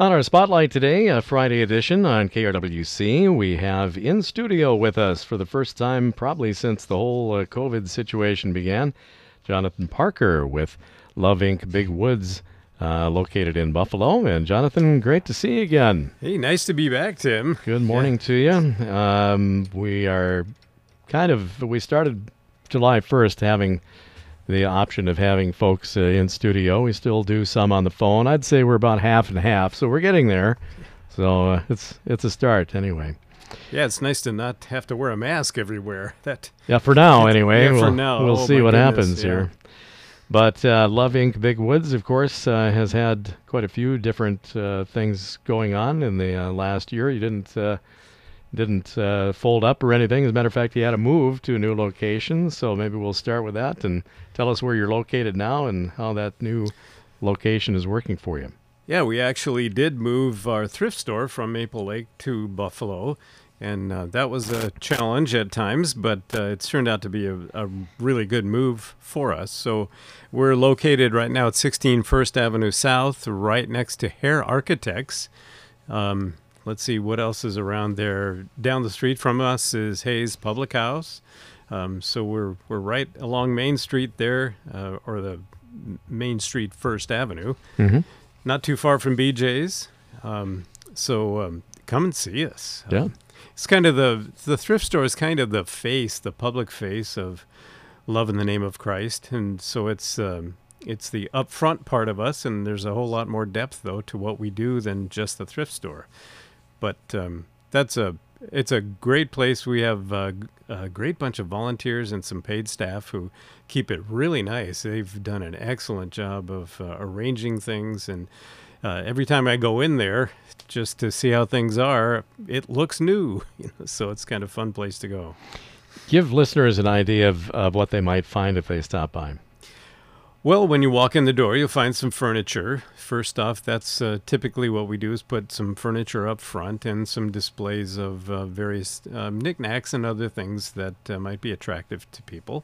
On our spotlight today, a Friday edition on KRWC, we have in studio with us for the first time probably since the whole uh, COVID situation began, Jonathan Parker with Love Inc. Big Woods, uh, located in Buffalo. And Jonathan, great to see you again. Hey, nice to be back, Tim. Good morning to you. Um, we are kind of we started July 1st having the option of having folks uh, in studio. We still do some on the phone. I'd say we're about half and half, so we're getting there. So uh, it's it's a start anyway. Yeah, it's nice to not have to wear a mask everywhere. That Yeah, for now anyway. Yeah, for we'll, now. We'll Oh, see what goodness, happens yeah. here. But uh, Love Inc. Big Woods, of course, uh, has had quite a few different uh, things going on in the uh, last year. You didn't uh, didn't uh, fold up or anything. As a matter of fact, he had to move to a new location. So maybe we'll start with that and tell us where you're located now and how that new location is working for you. yeah, we actually did move our thrift store from Maple Lake to Buffalo, and uh, that was a challenge at times, but uh, it's turned out to be a, a really good move for us. So we're located right now at 16 First Avenue South, right next to Hare Architects. Um, let's see what else is around there. Down the street from us is Hayes Public House. Um, so we're we're right along Main Street there, uh, or the Main Street First Avenue, Mm-hmm. not too far from BJ's. Um, so um, come and see us. Yeah. It's kind of the the thrift store is kind of the face, the public face of love in the name of Christ, and so it's um, it's the upfront part of us, and there's a whole lot more depth though to what we do than just the thrift store. But um, that's a it's a great place. We have a, g- a great bunch of volunteers and some paid staff who keep it really nice. They've done an excellent job of uh, arranging things and. Uh, every time I go in there, just to see how things are, it looks new. So it's kind of fun place to go. Give listeners an idea of, of what they might find if they stop by. Well, when you walk in the door, you'll find some furniture. First off, that's uh, typically what we do is put some furniture up front and some displays of uh, various um, knickknacks and other things that uh, might be attractive to people.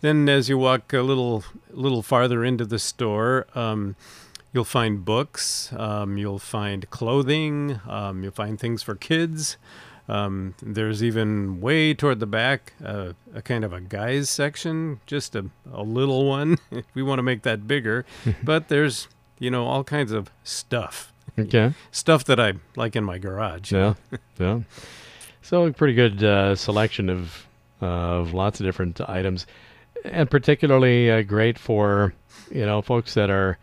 Then, as you walk a little little farther into the store, um, you'll find books. Um, you'll find clothing. Um, you'll find things for kids. Um, there's even way toward the back uh, a kind of a guys section, just a, a little one. we want to make that bigger, but there's you know all kinds of stuff, Okay. stuff that I like in my garage. Yeah, yeah. So a pretty good uh, selection of of lots of different items, and particularly uh, great for you know folks that are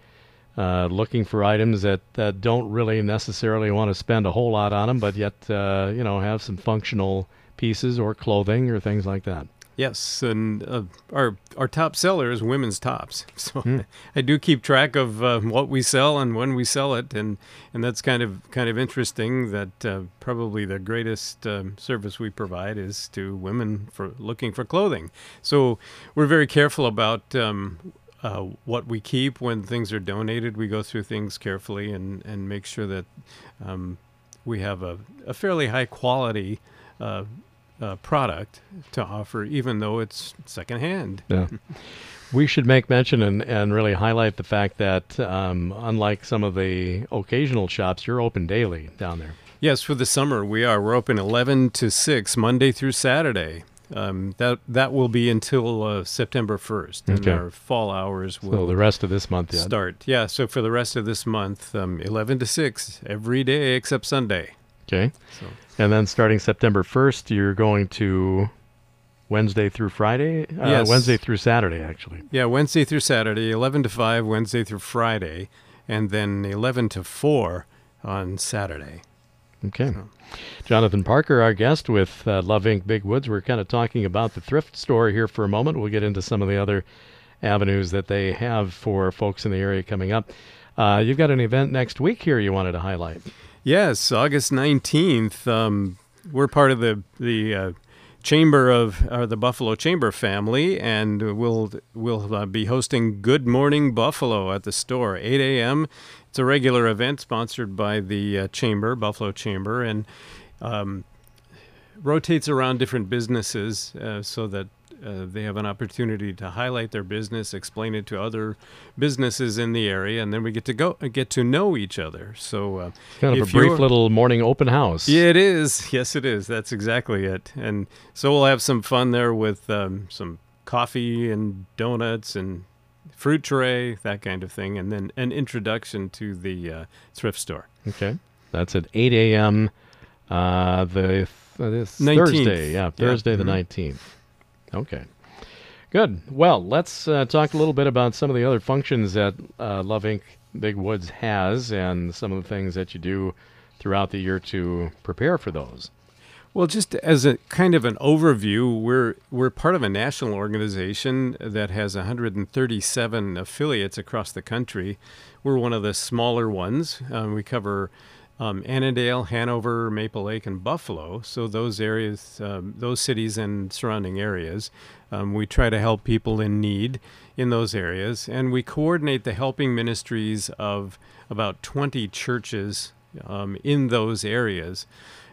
uh, looking for items that, that don't really necessarily want to spend a whole lot on them, but yet uh, you know have some functional pieces or clothing or things like that. Yes, and uh, our our top seller is women's tops. So I do keep track of uh, what we sell and when we sell it, and and that's kind of kind of interesting. That uh, probably the greatest um, service we provide is to women for looking for clothing. So we're very careful about. Um, uh, what we keep when things are donated, we go through things carefully and, and make sure that um, we have a, a fairly high quality uh, uh, product to offer, even though it's secondhand. Yeah. We should make mention and, and really highlight the fact that, um, unlike some of the occasional shops, you're open daily down there. Yes, for the summer we are. We're open 11 to 6, Monday through Saturday. Um, that that will be until uh, September 1st, and Okay. our fall hours will So the rest of this month, yeah. start. Yeah, so for the rest of this month, um, 11 to 6 every day except Sunday. Okay. So And then starting September 1st, you're going to Wednesday through Friday? Uh, Yes. Wednesday through Saturday, actually. yeah, Wednesday through Saturday, 11 to 5, Wednesday through Friday, and then 11 to 4 on Saturday. Okay. So- Jonathan Parker, our guest with uh, Love Inc. Big Woods. We're kind of talking about the thrift store here for a moment. We'll get into some of the other avenues that they have for folks in the area coming up. Uh, you've got an event next week here you wanted to highlight. Yes, August 19th. Um, we're part of the the uh, chamber of or the Buffalo Chamber family, and we'll we'll uh, be hosting Good Morning Buffalo at the store, 8 a.m. It's a regular event sponsored by the uh, chamber, Buffalo Chamber, and um, rotates around different businesses uh, so that uh, they have an opportunity to highlight their business, explain it to other businesses in the area, and then we get to go get to know each other. So uh, Kind of a brief little morning open house. yeah, it is. Yes, it is. That's exactly it. And so we'll have some fun there with um, some coffee and donuts and fruit tray, that kind of thing, and then an introduction to the uh, thrift store. Okay. That's at 8 a.m. Uh, the uh, this 19th. Thursday. Yeah, Thursday the mhm. 19th. Okay. Good. Well, let's uh, talk a little bit about some of the other functions that uh, Love Inc. Big Woods has and some of the things that you do throughout the year to prepare for those. Well, just as a kind of an overview, we're we're part of a national organization that has 137 affiliates across the country. We're one of the smaller ones. Um, we cover um, Annandale, Hanover, Maple Lake, and Buffalo. So those areas, um, those cities and surrounding areas, um, we try to help people in need in those areas, and we coordinate the helping ministries of about 20 churches um, in those areas,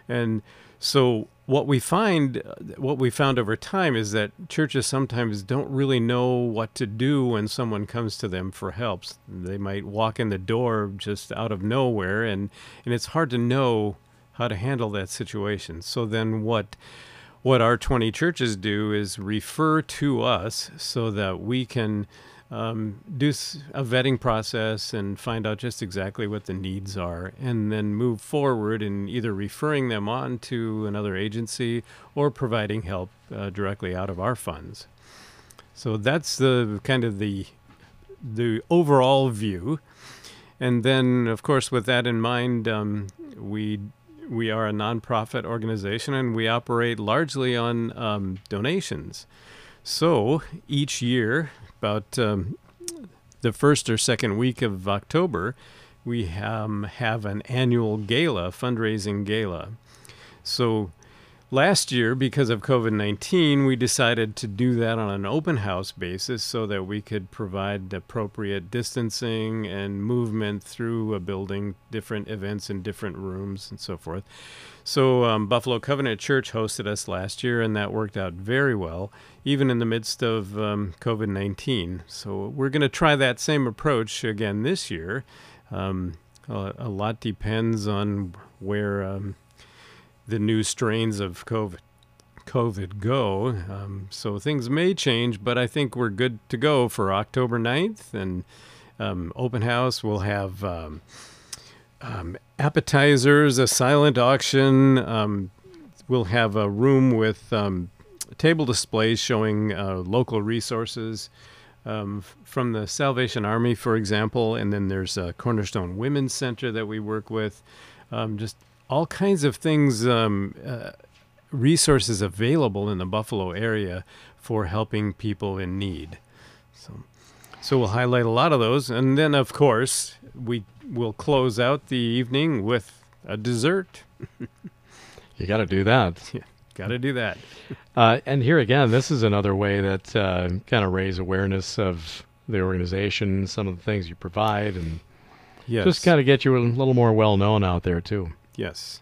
and so what we find, what we found over time, is that churches sometimes don't really know what to do when someone comes to them for help. They might walk in the door just out of nowhere, and and it's hard to know how to handle that situation. So then what? What our 20 churches do is refer to us so that we can um, do a vetting process and find out just exactly what the needs are, and then move forward in either referring them on to another agency or providing help uh, directly out of our funds. So that's the kind of the the overall view, and then of course with that in mind, um, we we are a nonprofit organization and we operate largely on um, donations. So each year, about um, the first or second week of October, we um, have an annual gala, fundraising gala. So last year, because of COVID 19, we decided to do that on an open house basis so that we could provide appropriate distancing and movement through a building, different events in different rooms, and so forth. So, um, Buffalo Covenant Church hosted us last year, and that worked out very well, even in the midst of um, COVID 19. So, we're going to try that same approach again this year. Um, a, a lot depends on where um, the new strains of COVID, COVID go. Um, so, things may change, but I think we're good to go for October 9th. And um, open house, we'll have. Um, um, appetizers, a silent auction. Um, we'll have a room with um, table displays showing uh, local resources from the Salvation Army, for example. And then there's a Cornerstone Women's Center that we work with. Just all kinds of things, um, uh, resources available in the Buffalo area for helping people in need. So, so we'll highlight a lot of those, and then of course we will close out the evening with a dessert. You got to do that. Got to do that. Uh, and here again, this is another way that uh, kind of raise awareness of the organization, some of the things you provide, and Yes. just kind of get you a little more well known out there too. Yes.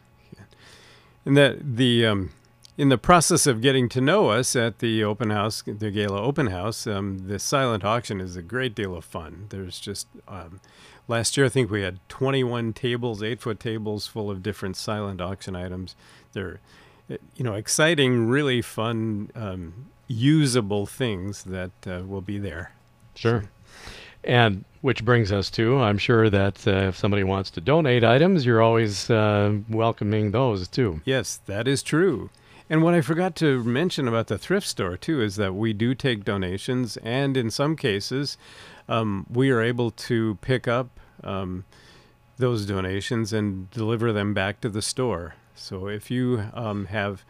And that the um, in the process of getting to know us at the open house, the gala open house, um, the silent auction is a great deal of fun. There's just um, last year I think we had 21 tables, eight foot tables full of different silent auction items. They're uh, you know exciting, really fun, um, usable things that uh, will be there. Sure. And which brings us to, I'm sure that uh, if somebody wants to donate items, you're always uh, welcoming those too. Yes, that is true. And what I forgot to mention about the thrift store too is that we do take donations, and in some cases, um, we are able to pick up um, those donations and deliver them back to the store. So if you um, have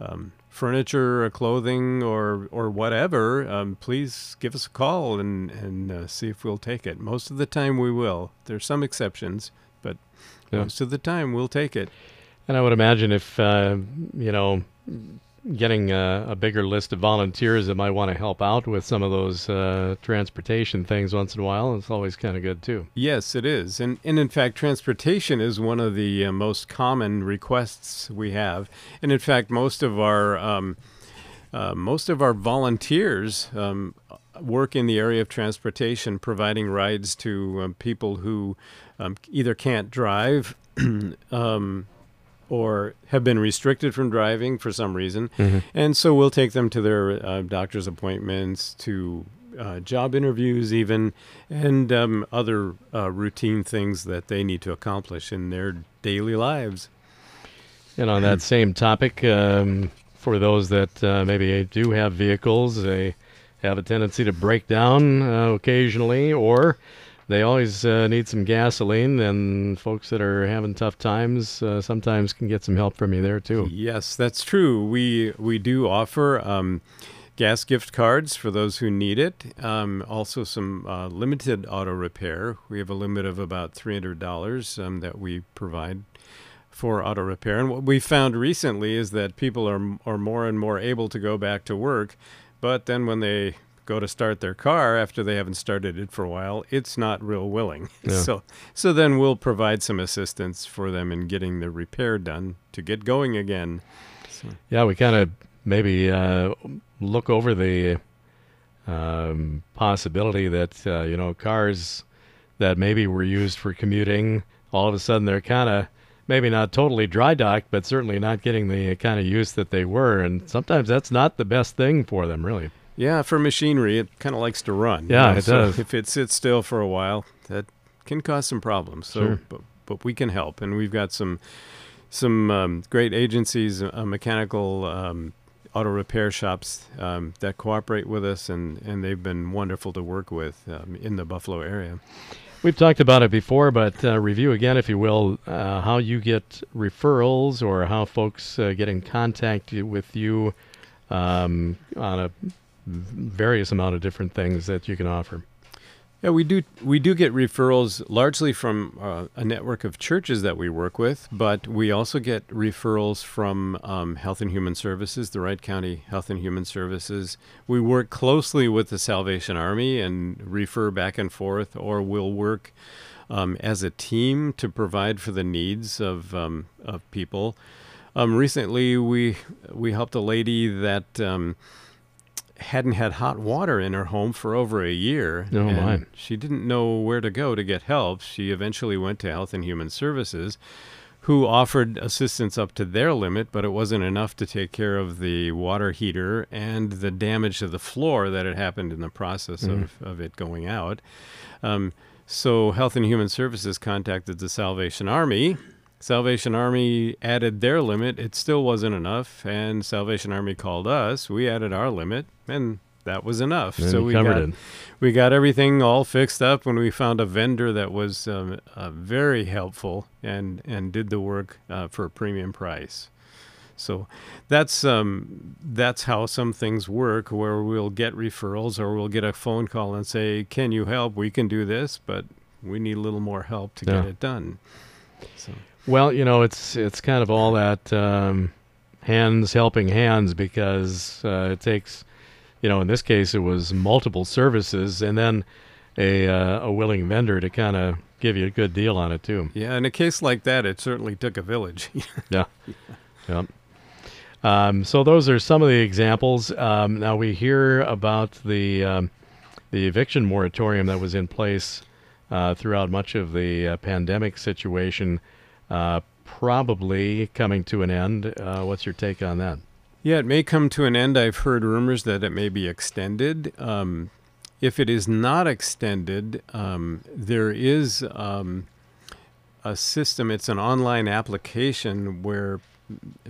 um, furniture or clothing or or whatever, um, please give us a call and and uh, see if we'll take it. Most of the time, we will. There's some exceptions, but Yeah. most of the time, we'll take it. And I would imagine if, uh, you know, getting a, a bigger list of volunteers that might want to help out with some of those uh, transportation things once in a while, it's always kind of good too. Yes, it is. And, and in fact, transportation is one of the uh, most common requests we have. And in fact, most of our um, uh, most of our volunteers um, work in the area of transportation, providing rides to um, people who um, either can't drive um, or have been restricted from driving for some reason. Mhm. And so we'll take them to their uh, doctor's appointments, to uh, job interviews, even, and um, other uh, routine things that they need to accomplish in their daily lives. And on that same topic, um, for those that uh, maybe do have vehicles, they have a tendency to break down uh, occasionally, or they always uh, need some gasoline. And folks that are having tough times uh, sometimes can get some help from you there too. Yes, that's true. We we do offer um, gas gift cards for those who need it. Um, also, some uh, limited auto repair. We have a limit of about three hundred dollars um, that we provide for auto repair. And what we found recently is that people are are more and more able to go back to work, but then when they go to start their car after they haven't started it for a while, it's not real willing. Yeah. So so then we'll provide some assistance for them in getting the repair done to get going again. So, Yeah, we kind of maybe uh, look over the um, possibility that uh, you know cars that maybe were used for commuting, all of a sudden they're kind of maybe not totally dry docked, but certainly not getting the kind of use that they were, and sometimes that's not the best thing for them, really. Yeah, for machinery, it kind of likes to run. Yeah, it so does. If it sits still for a while, that can cause some problems. So, Sure. but, but we can help, and we've got some some um, great agencies, uh, mechanical um, auto repair shops um, that cooperate with us, and, and they've been wonderful to work with um, in the Buffalo area. We've talked about it before, but uh, review again, if you will, uh, how you get referrals or how folks uh, get in contact with you um, on a various amount of different things that you can offer. Yeah, we do. We do get referrals largely from uh, a network of churches that we work with, but we also get referrals from um, Health and Human Services, the Wright County Health and Human Services. We work closely with the Salvation Army and refer back and forth, or we'll work um, as a team to provide for the needs of um, of people. Um, recently, we we helped a lady that. Hadn't had hot water in her home for over a year. Oh, and my. She didn't know where to go to get help. She eventually went to Health and Human Services, who offered assistance up to their limit, but it wasn't enough to take care of the water heater and the damage to the floor that had happened in the process of, of it going out. Um, so Health and Human Services contacted the Salvation Army. Salvation Army added their limit. It still wasn't enough, and Salvation Army called us. We added our limit, and that was enough. And so we got it. we got everything all fixed up when we found a vendor that was um, uh, very helpful and and did the work uh, for a premium price. So that's um, that's how some things work, where we'll get referrals or we'll get a phone call and say, "Can you help? We can do this, but we need a little more help to get it done." So Well, you know, it's it's kind of all that um, hands helping hands because uh, it takes, you know, in this case it was multiple services and then a uh, a willing vendor to kind of give you a good deal on it too. yeah, in a case like that, it certainly took a village. Yeah. Yep. Um, so those are some of the examples. Um, now we hear about the um, the eviction moratorium that was in place uh, throughout much of the uh, pandemic situation, uh, probably coming to an end. Uh, what's your take on that? Yeah, it may come to an end. I've heard rumors that it may be extended. Um, if it is not extended, um, there is um, a system, it's an online application where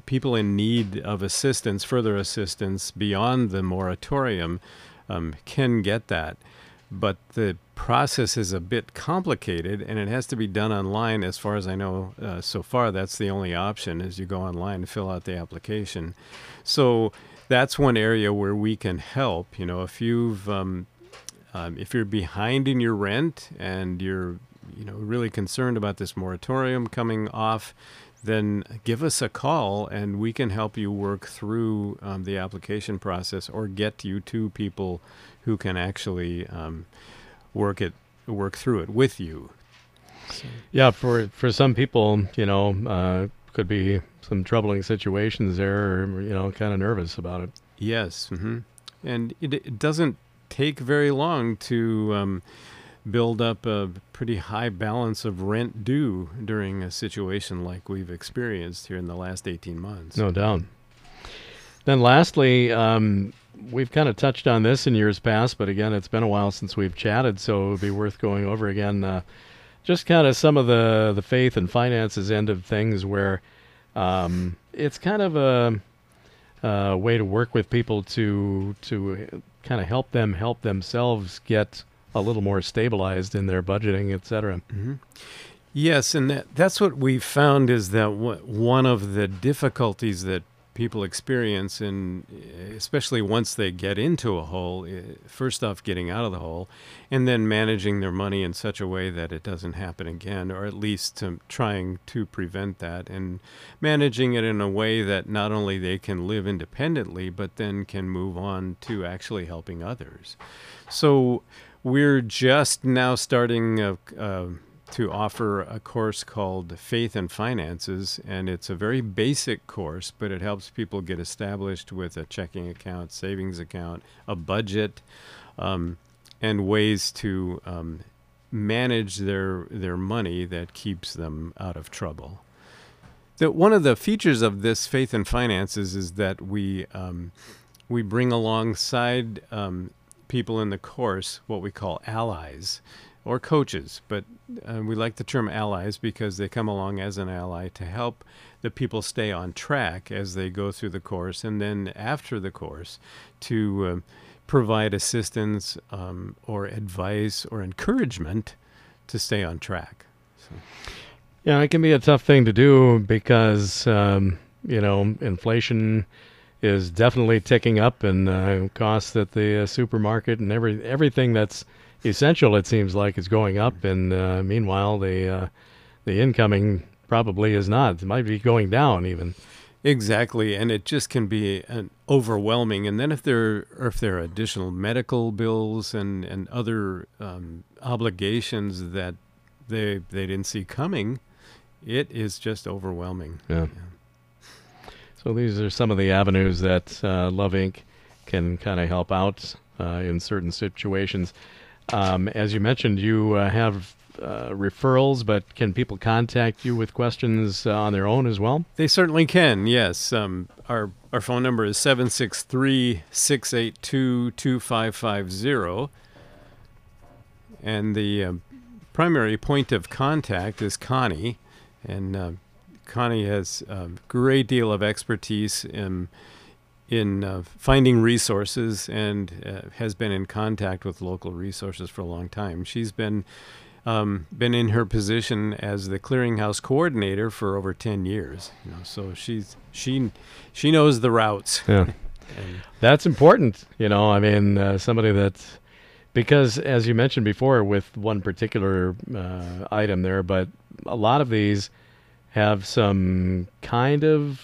people in need of assistance, further assistance beyond the moratorium, um, can get that. But the process is a bit complicated and it has to be done online. As far as I know, uh, so far, that's the only option is you go online and fill out the application. So that's one area where we can help. You know, if you've um, um, if you're behind in your rent and you're you know really concerned about this moratorium coming off, then give us a call and we can help you work through um, the application process or get you to people who can actually um, work it work through it with you. So, Yeah, for for some people, you know, uh, could be some troubling situations there, or you know, kind of nervous about it. Yes, hmm and it, it doesn't take very long to um, build up a pretty high balance of rent due during a situation like we've experienced here in the last 18 months. No doubt. Then, lastly, um, we've kind of touched on this in years past, but again, it's been a while since we've chatted, so it would be worth going over again. Uh, just kind of some of the the faith and finances end of things, where um, it's kind of a, a way to work with people to to kind of help them help themselves get a little more stabilized in their budgeting, et cetera. Mm-hmm. Yes, and that, that's what we've found is that w- one of the difficulties that people experience, and especially once they get into a hole, eh, first off, getting out of the hole, and then managing their money in such a way that it doesn't happen again, or at least to, trying to prevent that, and managing it in a way that not only they can live independently, but then can move on to actually helping others. So we're just now starting a, a, to offer a course called Faith and Finances, and it's a very basic course, but it helps people get established with a checking account, savings account, a budget, um, and ways to um, manage their their money that keeps them out of trouble. The, one of the features of this Faith and Finances is that we um, we bring alongside um, people in the course what we call allies or coaches, but uh, we like the term allies because they come along as an ally to help the people stay on track as they go through the course and then after the course to uh, provide assistance um, or advice or encouragement to stay on track. So. Yeah, it can be a tough thing to do because, um, you know, inflation is definitely ticking up, and uh, costs at the uh, supermarket and every everything that's essential it seems like is going up. And uh, meanwhile, the uh, the incoming probably is not. It might be going down even. Exactly, and it just can be an overwhelming. And then if there or if there are additional medical bills and and other um, obligations that they they didn't see coming, it is just overwhelming. yeah. yeah. So these are some of the avenues that uh, Love Inc. can kind of help out uh, in certain situations. Um, as you mentioned, you uh, have uh, referrals, but can people contact you with questions uh, on their own as well? They certainly can, yes. Um, our, our phone number is 763 682 2550. And the um, primary point of contact is Connie. And Connie has a great deal of expertise in in uh, finding resources and uh, has been in contact with local resources for a long time. She's been um, been in her position as the clearinghouse coordinator for over ten years. You know, so she's she she knows the routes. Yeah, that's important. You know, I mean, uh, somebody that because as you mentioned before, with one particular uh, item there, but a lot of these have some kind of,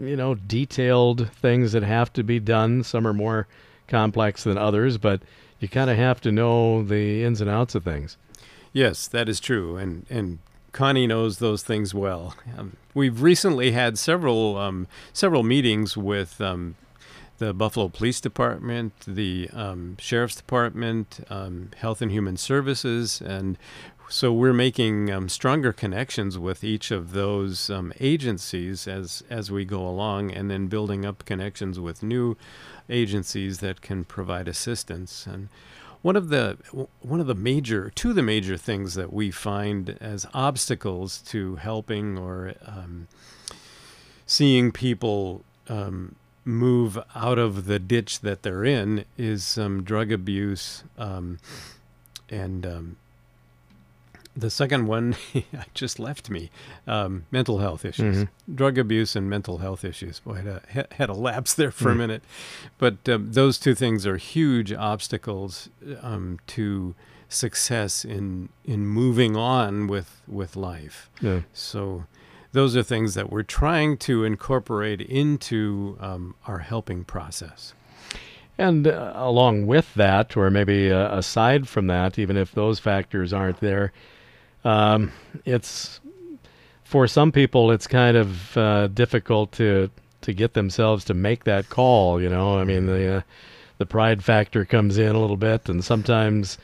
you know, detailed things that have to be done. Some are more complex than others, but you kind of have to know the ins and outs of things. Yes, that is true, and and Connie knows those things well. Um, we've recently had several um, several meetings with um, the Buffalo Police Department, the um, Sheriff's Department, um, Health and Human Services, and so we're making um, stronger connections with each of those um, agencies as as we go along, and then building up connections with new agencies that can provide assistance. And one of the one of the major two of the major things that we find as obstacles to helping or um, seeing people um, move out of the ditch that they're in is drug abuse um, and um, the second one just left me um, mental health issues mm-hmm. drug abuse and mental health issues boy I had a, had a lapse there for mm. a minute but um, those two things are huge obstacles um, to success in in moving on with with life yeah. so those are things that we're trying to incorporate into um, our helping process and uh, along with that, or maybe uh, aside from that, even if those factors aren't there, um, it's for some people it's kind of uh, difficult to to get themselves to make that call. You know, I mean the uh, the pride factor comes in a little bit, and sometimes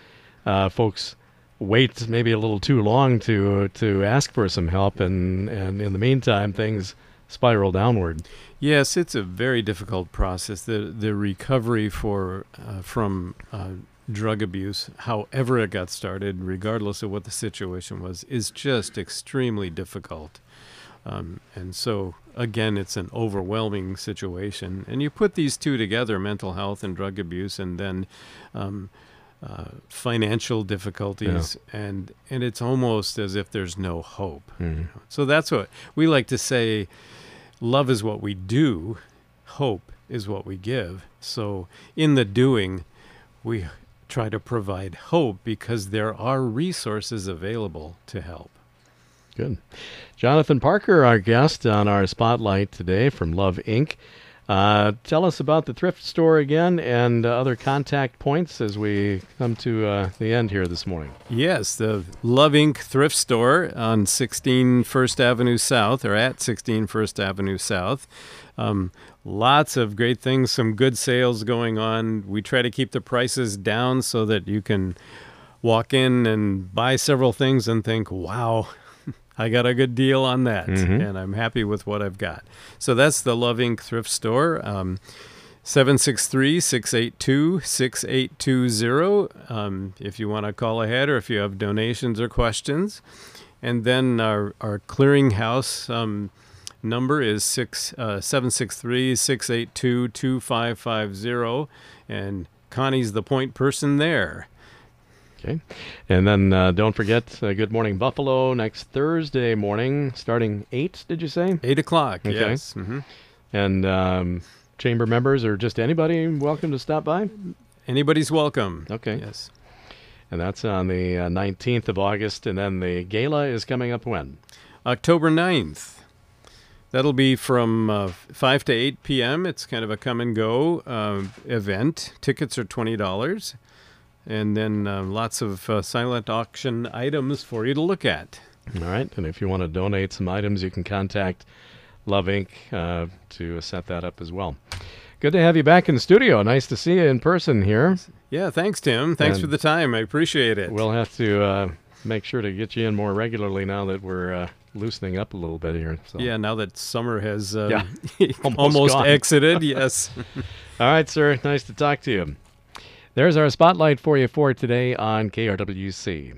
uh, folks wait maybe a little too long to to ask for some help, and and in the meantime things spiral downward. Yes, it's a very difficult process. The the recovery for uh, from uh, drug abuse, however it got started, regardless of what the situation was, is just extremely difficult. Um, and so, again, it's an overwhelming situation. And you put these two together mental health and drug abuse, and then um, uh, financial difficulties, and, and it's almost as if there's no hope. Mhm. So that's what we like to say love is what we do, hope is what we give. So, in the doing, we try to provide hope because there are resources available to help. Good. Jonathan Parker, our guest on our spotlight today from Love Inc. Uh, tell us about the thrift store again and uh, other contact points as we come to uh, the end here this morning. Yes, the Love Inc. thrift store on 16 First Avenue South, or at 16 First Avenue South. Um, lots of great things, some good sales going on. We try to keep the prices down so that you can walk in and buy several things and think, wow, I got a good deal on that, Mhm. and I'm happy with what I've got. So that's the Love Inc. thrift store. Um, 763 682 6820 um, if you want to call ahead or if you have donations or questions. And then our, our clearinghouse um, number is six uh, 763 682 2550. And Connie's the point person there. Okay. And then uh, don't forget uh, Good Morning Buffalo next Thursday morning, starting 8, did you say? 8 o'clock, Okay. yes. hmm And um, chamber members or just anybody welcome to stop by. Anybody's welcome. Okay. Yes. And that's on the uh, 19th of August. And then the gala is coming up when? October 9th. That'll be from uh, 5 to 8 p.m. It's kind of a come and go uh, event. Tickets are $20. And then uh, lots of uh, silent auction items for you to look at. All right. And if you want to donate some items, you can contact Love Inc. Uh, to set that up as well. Good to have you back in the studio. Nice to see you in person here. Yeah, thanks, Tim. Thanks And- for the time. I appreciate it. We'll have to uh, make sure to get you in more regularly now that we're uh, loosening up a little bit here. So. yeah, now that summer has uh, Yeah, almost almost, exited, yes. All right, sir. Nice to talk to you. There's our spotlight for you for today on KRWC.